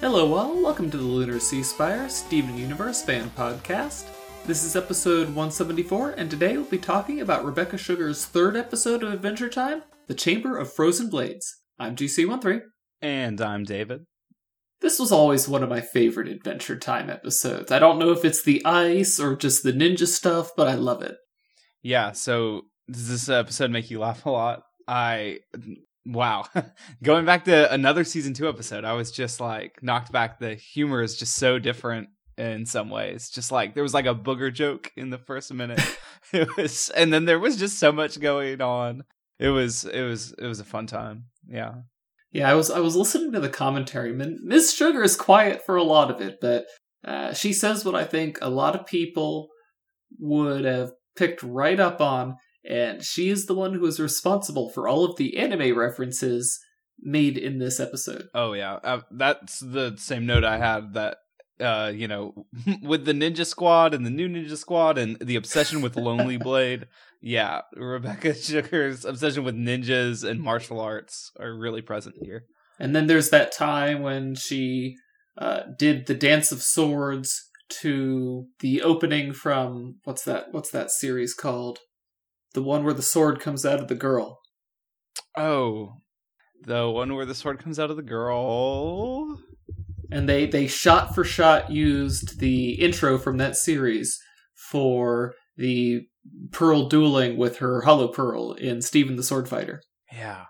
Hello, all. Welcome to the Lunar Sea Spire Steven Universe fan podcast. This is episode 174, and today we'll be talking about Rebecca Sugar's third episode of Adventure Time, The Chamber of Frozen Blades. I'm GC13. And I'm David. This was always one of my favorite Adventure Time episodes. I don't know if it's the ice or just the ninja stuff, but I love it. Yeah, so does this episode make you laugh a lot? I wow. Going back to another season 2 episode, I was just like knocked back. The humor is just so different in some ways. Just like there was like a booger joke in the first minute. it was and then there was just so much going on. It was it was it was a fun time. Yeah. Yeah, I was I was listening to the commentary. Miss Sugar is quiet for a lot of it, but uh, she says what I think a lot of people would have picked right up on, and she is the one who is responsible for all of the anime references made in this episode. Oh yeah, uh, that's the same note I had that uh, you know, with the Ninja Squad and the new Ninja Squad and the obsession with Lonely Blade. Yeah, Rebecca Sugar's obsession with ninjas and martial arts are really present here. And then there's that time when she uh, did the Dance of Swords to the opening from what's that? What's that series called? The one where the sword comes out of the girl. Oh, the one where the sword comes out of the girl and they they shot for shot used the intro from that series for the Pearl dueling with her Holo-Pearl in Steven the Sword Fighter. Yeah,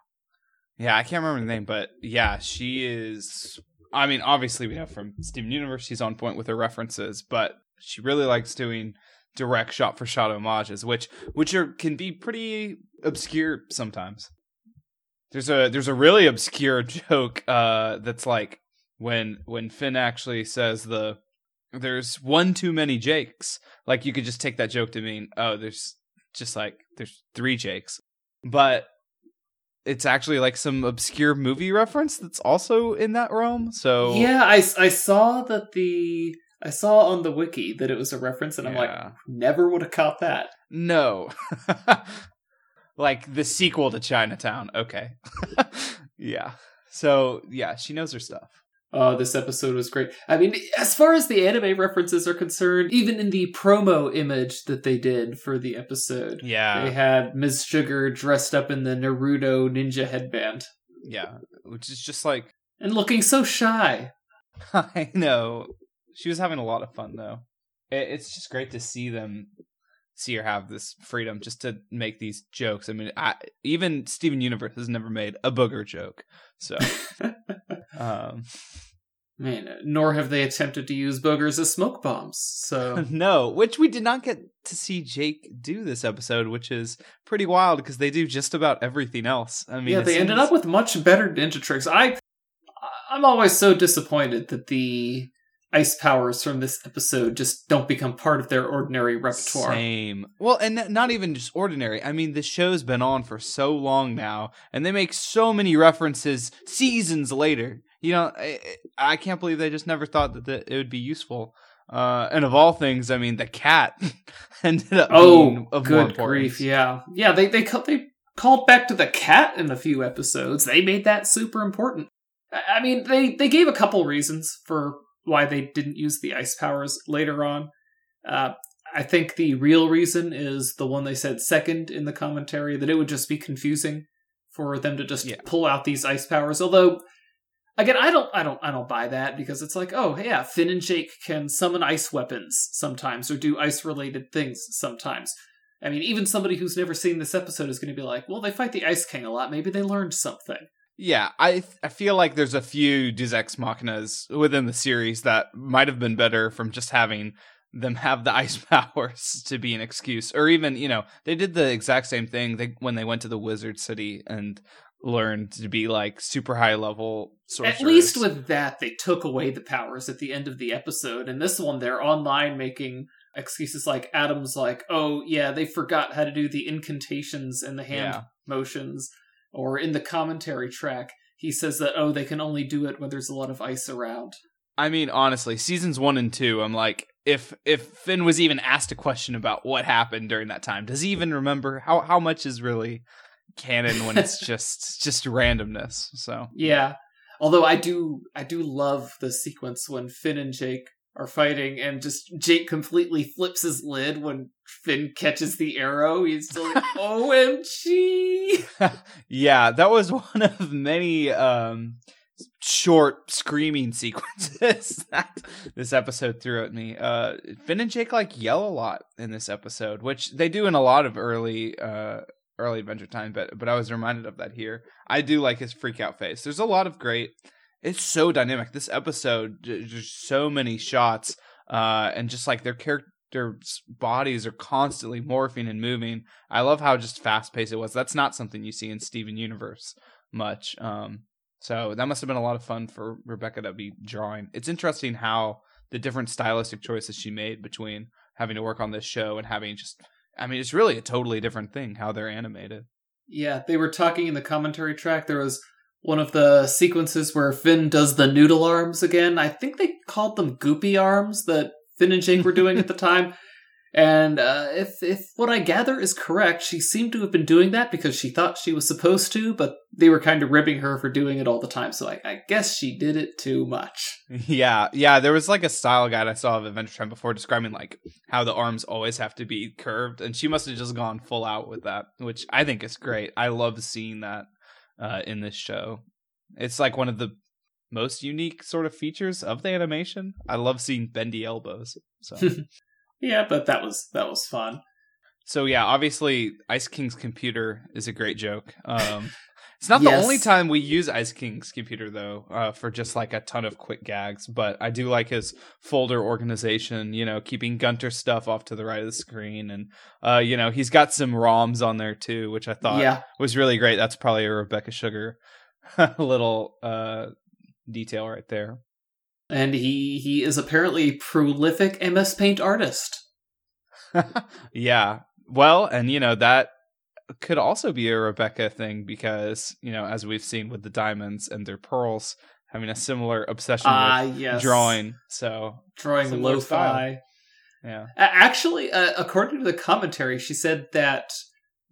yeah, I can't remember the name, but yeah, she is. I mean, obviously we have from Steven Universe, she's on point with her references, but she really likes doing direct shot for shot homages, which which are can be pretty obscure sometimes. There's a there's a really obscure joke uh, that's like when when Finn actually says the there's one too many Jakes. Like you could just take that joke to mean oh there's just like there's three Jakes, but it's actually like some obscure movie reference that's also in that realm. So yeah, I I saw that the I saw on the wiki that it was a reference, and I'm like, never would have caught that. No. like the sequel to Chinatown. Okay. yeah. So yeah, she knows her stuff. Oh, this episode was great. I mean, as far as the anime references are concerned, even in the promo image that they did for the episode, yeah, they had Ms. Sugar dressed up in the Naruto ninja headband. Yeah, which is just like and looking so shy. I know. She was having a lot of fun though. It's just great to see them see her have this freedom just to make these jokes. I mean, I, even Steven Universe has never made a booger joke, so. um, Man, nor have they attempted to use boogers as smoke bombs. So no, which we did not get to see Jake do this episode, which is pretty wild because they do just about everything else. I mean, yeah, they seems... ended up with much better ninja tricks. I, I'm always so disappointed that the ice powers from this episode just don't become part of their ordinary repertoire. Same. Well, and not even just ordinary. I mean, the show's been on for so long now, and they make so many references seasons later. You know, I, I can't believe they just never thought that, it would be useful. Uh, and of all things, I mean, the cat ended up oh, good grief, yeah, yeah. They they they called back to the cat in a few episodes. They made that super important. I mean, they they gave a couple reasons for why they didn't use the ice powers later on. Uh, I think the real reason is the one they said second in the commentary that it would just be confusing for them to just yeah. pull out these ice powers. Although, again, I don't, I don't, I don't buy that because it's like, oh yeah, Finn and Jake can summon ice weapons sometimes or do ice related things sometimes. I mean, even somebody who's never seen this episode is going to be like, well, they fight the Ice King a lot. Maybe they learned something. Yeah, I I feel like there's a few Deus Ex Machinas within the series that might have been better from just having them have the ice powers to be an excuse, or even you know they did the exact same thing they, when they went to the Wizard City and learned to be like super high level sorcerers. At least with that, they took away the powers at the end of the episode, and this one they're online making excuses like Adam's like, oh yeah, they forgot how to do the incantations and the hand yeah. motions or in the commentary track, he says that oh, they can only do it when there's a lot of ice around. I mean, honestly, seasons one and two, I'm like, if if Finn was even asked a question about what happened during that time, does he even remember how how much is really canon when it's just just randomness? So yeah. Although I do, I do love the sequence when Finn and Jake are fighting, and just Jake completely flips his lid when Finn catches the arrow. He's still like, "OMG!" yeah, that was one of many um, short screaming sequences that this episode threw at me. Uh, Finn and Jake like yell a lot in this episode, which they do in a lot of early uh, early Adventure Time, but but I was reminded of that here. I do like his freak out face. There's a lot of great. It's so dynamic. This episode, there's so many shots, uh, and just like their characters' bodies are constantly morphing and moving. I love how just fast paced it was. That's not something you see in Steven Universe much. Um, so that must have been a lot of fun for Rebecca to be drawing. It's interesting how the different stylistic choices she made between having to work on this show and having just I mean, it's really a totally different thing how they're animated. Yeah, they were talking in the commentary track. There was one of the sequences where Finn does the noodle arms again. I think they called them goopy arms that Finn and Jake were doing at the time. And uh, if if what I gather is correct, she seemed to have been doing that because she thought she was supposed to, but they were kind of ribbing her for doing it all the time. So I, I guess she did it too much. Yeah, yeah. There was like a style guide I saw of Adventure Time before describing like how the arms always have to be curved, and she must have just gone full out with that, which I think is great. I love seeing that uh, in this show. It's like one of the most unique sort of features of the animation. I love seeing bendy elbows. So. Yeah, but that was that was fun. So yeah, obviously Ice King's computer is a great joke. Um, it's not yes. the only time we use Ice King's computer though, uh, for just like a ton of quick gags. But I do like his folder organization. You know, keeping Gunter stuff off to the right of the screen, and uh, you know he's got some ROMs on there too, which I thought yeah. was really great. That's probably a Rebecca Sugar little uh, detail right there and he he is apparently prolific MS Paint artist. yeah. Well, and you know that could also be a Rebecca thing because, you know, as we've seen with the diamonds and their pearls having a similar obsession uh, with yes. drawing. So, drawing lo-fi. Style. Yeah. Actually, uh, according to the commentary, she said that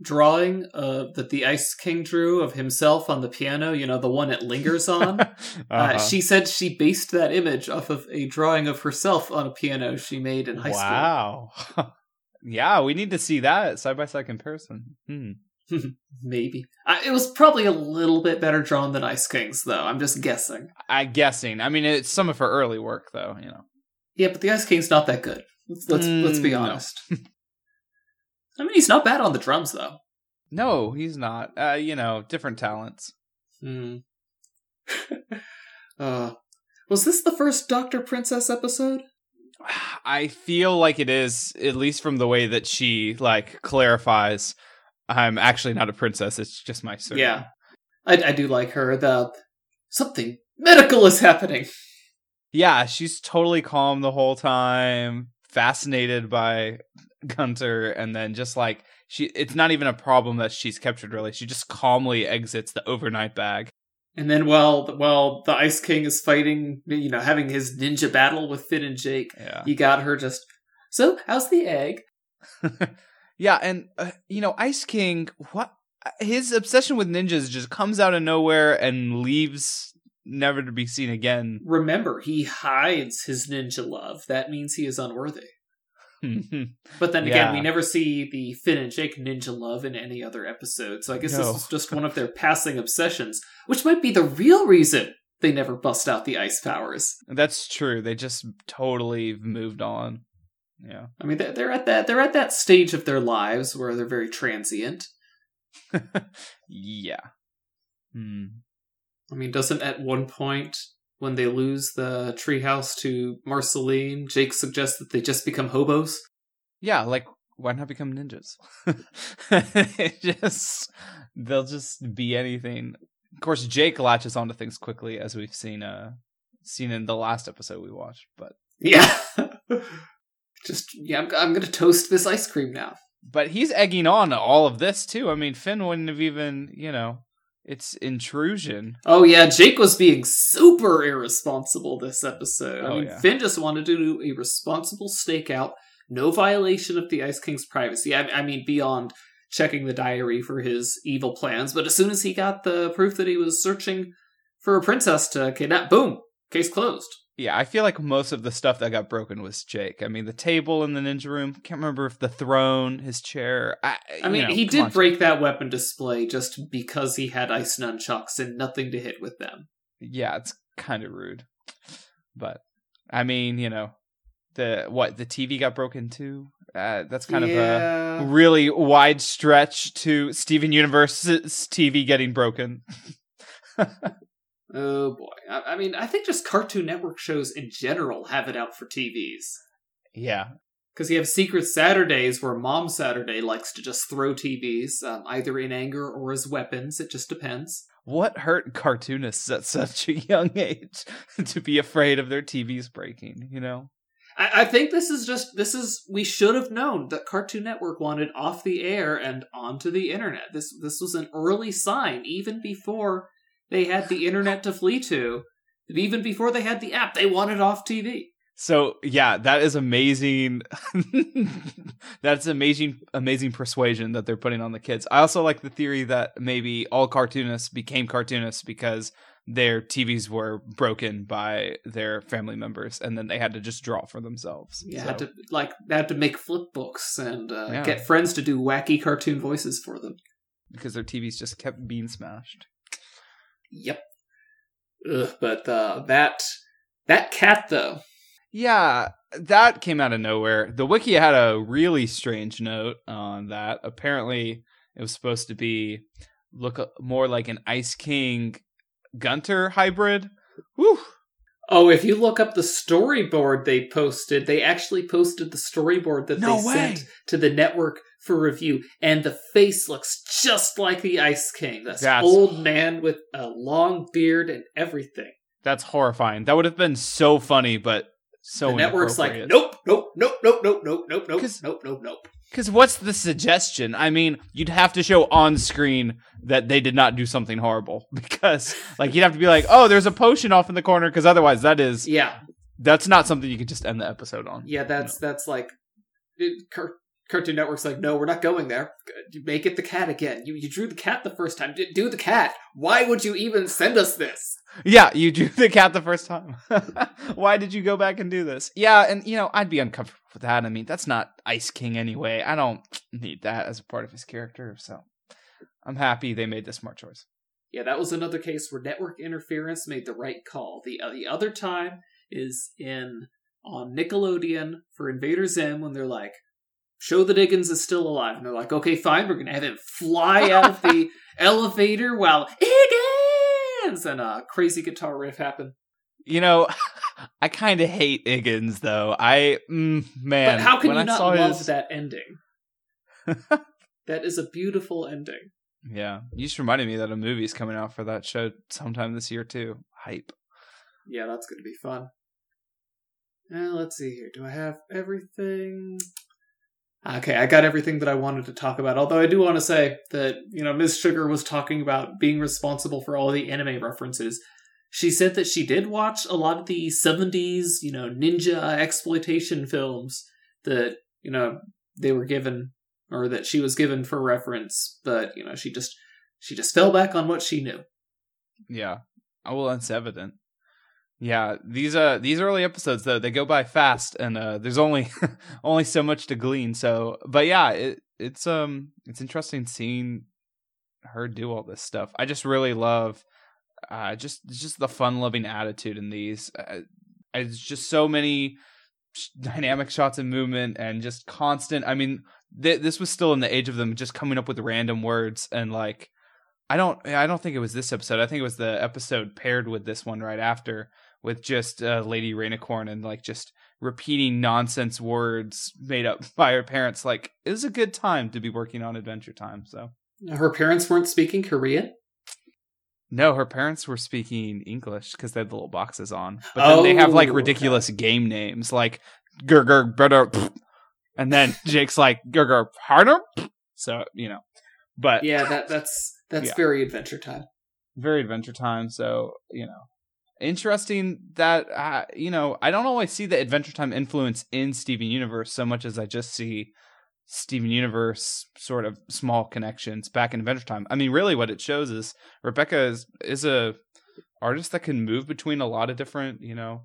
drawing uh, that the Ice King drew of himself on the piano, you know, the one it lingers on. uh, uh-huh. she said she based that image off of a drawing of herself on a piano she made in high wow. school. Wow. yeah, we need to see that side by side comparison. Hmm. Maybe. Uh, it was probably a little bit better drawn than Ice King's, though. I'm just guessing. I guessing. I mean, it's some of her early work, though. You know. Yeah, but the Ice King's not that good. Let's let's, mm, let's be mm, honest. No. I mean, he's not bad on the drums, though. No, he's not. Uh, you know, different talents. Hmm. uh, was this the first Doctor Princess episode? I feel like it is, at least from the way that she like clarifies. I'm actually not a princess; it's just my surname. Yeah, I, I do like her. The something medical is happening. Yeah, she's totally calm the whole time, fascinated by Gunter, and then just like she, it's not even a problem that she's captured. Really, she just calmly exits the overnight bag. And then while while the Ice King is fighting, you know, having his ninja battle with Finn and Jake, yeah. you got her just. So, how's the egg? yeah, and uh, you know, Ice King, what his obsession with ninjas just comes out of nowhere and leaves never to be seen again. Remember, he hides his ninja love. That means he is unworthy. But then again, yeah. we never see the Finn and Jake ninja love in any other episode. So I guess no. this was just one of their passing obsessions, which might be the real reason they never bust out the ice powers. That's true. They just totally moved on. Yeah. I mean, they're at that they're at that stage of their lives where they're very transient. yeah. Hmm. I mean, doesn't at one point when they lose the treehouse to Marceline, Jake suggests that they just become hobos. Yeah, like why not become ninjas? just they'll just be anything. Of course, Jake latches onto things quickly, as we've seen uh seen in the last episode we watched. But yeah, just yeah, I'm, I'm gonna toast this ice cream now. But he's egging on all of this too. I mean, Finn wouldn't have even you know it's intrusion. Oh yeah, Jake was being super irresponsible this episode. Oh, I mean, yeah. Finn just wanted to do a responsible stakeout, no violation of the Ice King's privacy. I, I mean, beyond checking the diary for his evil plans. But as soon as he got the proof that he was searching for a princess to kidnap. Boom, case closed. Yeah, I feel like most of the stuff that got broken was Jake. I mean, the table in the ninja room. Can't remember if the throne, his chair. I, I mean, know, he did on, break that weapon display just because he had ice nunchucks and nothing to hit with them. Yeah, it's kind of rude. But I mean, you know, the what the TV got broken too. Uh, that's kind of a really wide stretch to Steven Universe's TV getting broken. Oh boy. I, I mean, I think just Cartoon Network shows in general have it out for TVs. yeah, Because you have Secret Saturdays where Mom Saturday likes to just throw TVs, um, either in anger or as weapons. It just depends. what hurt cartoonists at such a young age to be afraid of their TVs breaking? You know. I, I think this is just this is we should have known that Cartoon Network wanted off the air and onto the internet. This this was an early sign, even before they had the internet to flee to, and even before they had the app, they wanted off TV. So yeah, that is amazing. That's amazing, amazing persuasion that they're putting on the kids. I also like the theory that maybe all cartoonists became cartoonists because their TVs were broken by their family members, and then they had to just draw for themselves. Yeah, So, had to like they had to make flip books and uh, Yeah. get friends to do wacky cartoon voices for them. because their TVs just kept being smashed. Yep. Ugh, but uh, that that cat though. Yeah, that came out of nowhere. The wiki had a really strange note on that. Apparently, it was supposed to be look more like an Ice King Gunter hybrid. Whew. Oh, if you look up the storyboard they posted, they actually posted the storyboard that No they way. sent to the network for review, and the face looks just like the Ice King. This That's- old man with a long beard and everything. That's horrifying. That would have been so funny, but so the network's like, nope, nope, nope, nope, nope, nope, nope, nope, nope, nope, nope. Because what's the suggestion? I mean, you'd have to show on screen that they did not do something horrible. Because, like, you'd have to be like, oh, there's a potion off in the corner. Because otherwise, that is Yeah, that's not something you could just end the episode on. yeah, that's that's like it, Cartoon Network's like, no, we're not going there. Make it the cat again. You you drew the cat the first time. D- Do the cat. Why would you even send us this? Yeah, you drew the cat the first time. Why did you go back and do this? Yeah, and you know, I'd be uncomfortable with that. I mean, that's not Ice King anyway. I don't need that as a part of his character, so I'm happy they made the smart choice. Yeah, that was another case where network interference made the right call. The uh, the other time is in on Nickelodeon for Invader Zim when they're like, "Show the Higgins is still alive," and they're like, "Okay, fine, we're gonna have him fly out of the elevator while Higgins and a crazy guitar riff happen." You know, I kind of hate Higgins though. I mm, man, but how can when you I not saw love his- that ending? that is a beautiful ending. Yeah, you just reminded me that a movie's coming out for that show sometime this year too. Hype. Yeah, that's going to be fun. Now, let's see here. Do I have everything? Okay, I got everything that I wanted to talk about. Although I do want to say that, you know, Ms. Sugar was talking about being responsible for all the anime references. She said that she did watch a lot of the 70s, you know, ninja exploitation films that, you know, they were given or that she was given for reference, but, you know, she just she just fell back on what she knew. Yeah. Oh well, that's evident. Yeah, these uh these early episodes though they go by fast, and uh there's only only so much to glean. So, but yeah, it it's um it's interesting seeing her do all this stuff. I just really love uh just just the fun loving attitude in these. Uh, it's just so many sh- dynamic shots and movement and just constant. I mean, th- this was still in the age of them just coming up with random words and like I don't I don't think it was this episode. I think it was the episode paired with this one right after with just uh, Lady Rainicorn and like just repeating nonsense words made up by her parents. Like it was a good time to be working on Adventure Time. So Her parents weren't speaking Korean? no, her parents were speaking English because they had the little boxes on, but then they have like Oh, ridiculous game names like Gurgur Brother, and then Jake's like Gurgur Harder. So you know, but Yeah, that that's that's Yeah. very Adventure Time. very adventure time so you know interesting that uh, you know i don't always see the adventure time influence in steven universe so much as i just see steven universe sort of small connections back in adventure time. I mean really what it shows is rebecca is is a artist that can move between a lot of different, you know,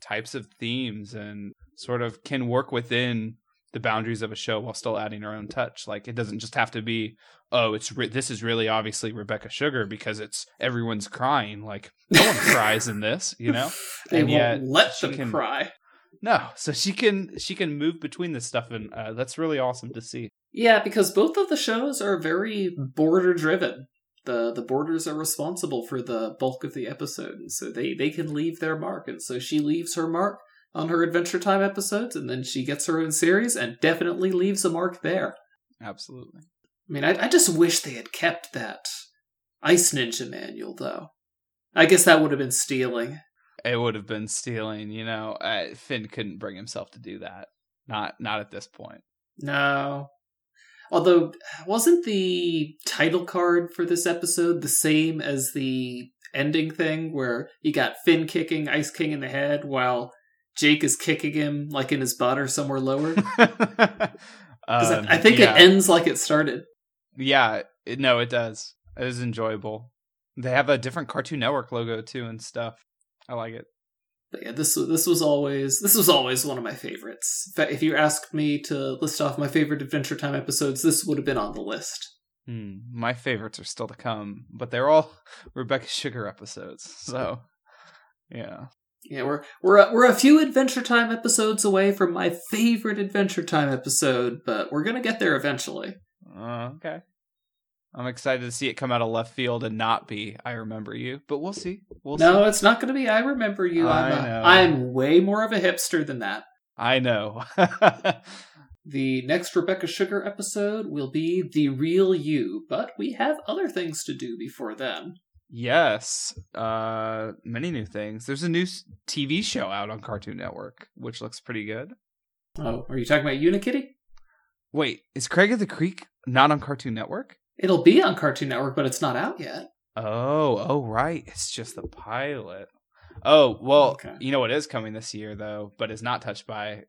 types of themes and sort of can work within the boundaries of a show while still adding her own touch. Like it doesn't just have to be, oh, it's re- this is really obviously Rebecca Sugar because it's everyone's crying. Like no one cries in this, you know. They And won't yet let them can- cry. No, so she can she can move between this stuff, and uh, that's really awesome to see. Yeah, because both of the shows are very border driven. The the boarders are responsible for the bulk of the episode, and so they, they can leave their mark. And so she leaves her mark on her Adventure Time episodes, and then she gets her own series and definitely leaves a mark there. Absolutely. I mean, I, I just wish they had kept that Ice Ninja manual, though. I guess that would have been stealing. It would have been stealing, you know. Uh, Finn couldn't bring himself to do that. Not not at this point. No. Although, wasn't the title card for this episode the same as the ending thing where you got Finn kicking Ice King in the head while Jake is kicking him like in his butt or somewhere lower? Um, I, I think yeah. it ends like it started. Yeah, it, no, it does. It is enjoyable. They have a different Cartoon Network logo too and stuff. I like it. But yeah, this this was always this was always one of my favorites. In fact, if you asked me to list off my favorite Adventure Time episodes, this would have been on the list. Hmm, my favorites are still to come, but they're all Rebecca Sugar episodes. So, yeah. Yeah, we're we're a, we're a few Adventure Time episodes away from my favorite Adventure Time episode, but we're gonna get there eventually. Uh, okay. I'm excited to see it come out of left field and not be "I Remember You," but we'll see. We'll no, see. it's not gonna be. I remember you. I'm I a, know. I'm way more of a hipster than that. I know. The next Rebecca Sugar episode will be the real you, but we have other things to do before then. Yes, uh, many new things. There's a new TV show out on Cartoon Network, which looks pretty good. Oh, are you talking about Unikitty? Wait, is Craig of the Creek not on Cartoon Network? It'll be on Cartoon Network, but it's not out yet. Oh, oh, right. It's just the pilot. Oh, well, Okay. you know what is coming this year though, but is not touched by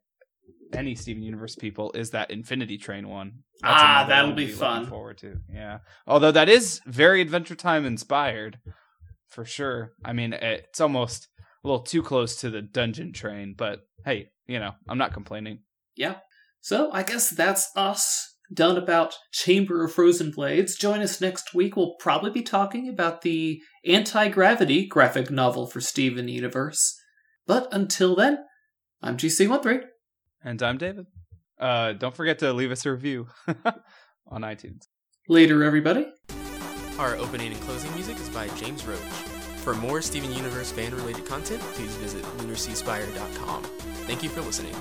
any Steven Universe people is that Infinity Train one. Ah, that'll to be fun. Forward to, yeah. Although that is very Adventure Time inspired, for sure. I mean, it's almost a little too close to the Dungeon Train, but hey, you know, I'm not complaining. Yeah. So I guess that's us done about Chamber of Frozen Blades. Join us next week. We'll probably be talking about the Anti Gravity graphic novel for Steven Universe. But until then, I'm GC13. And I'm David. Uh, don't forget to leave us a review on iTunes. Later, everybody. Our opening and closing music is by James Roach. For more Steven Universe fan related content, please visit lunarseaspire.com. Thank you for listening.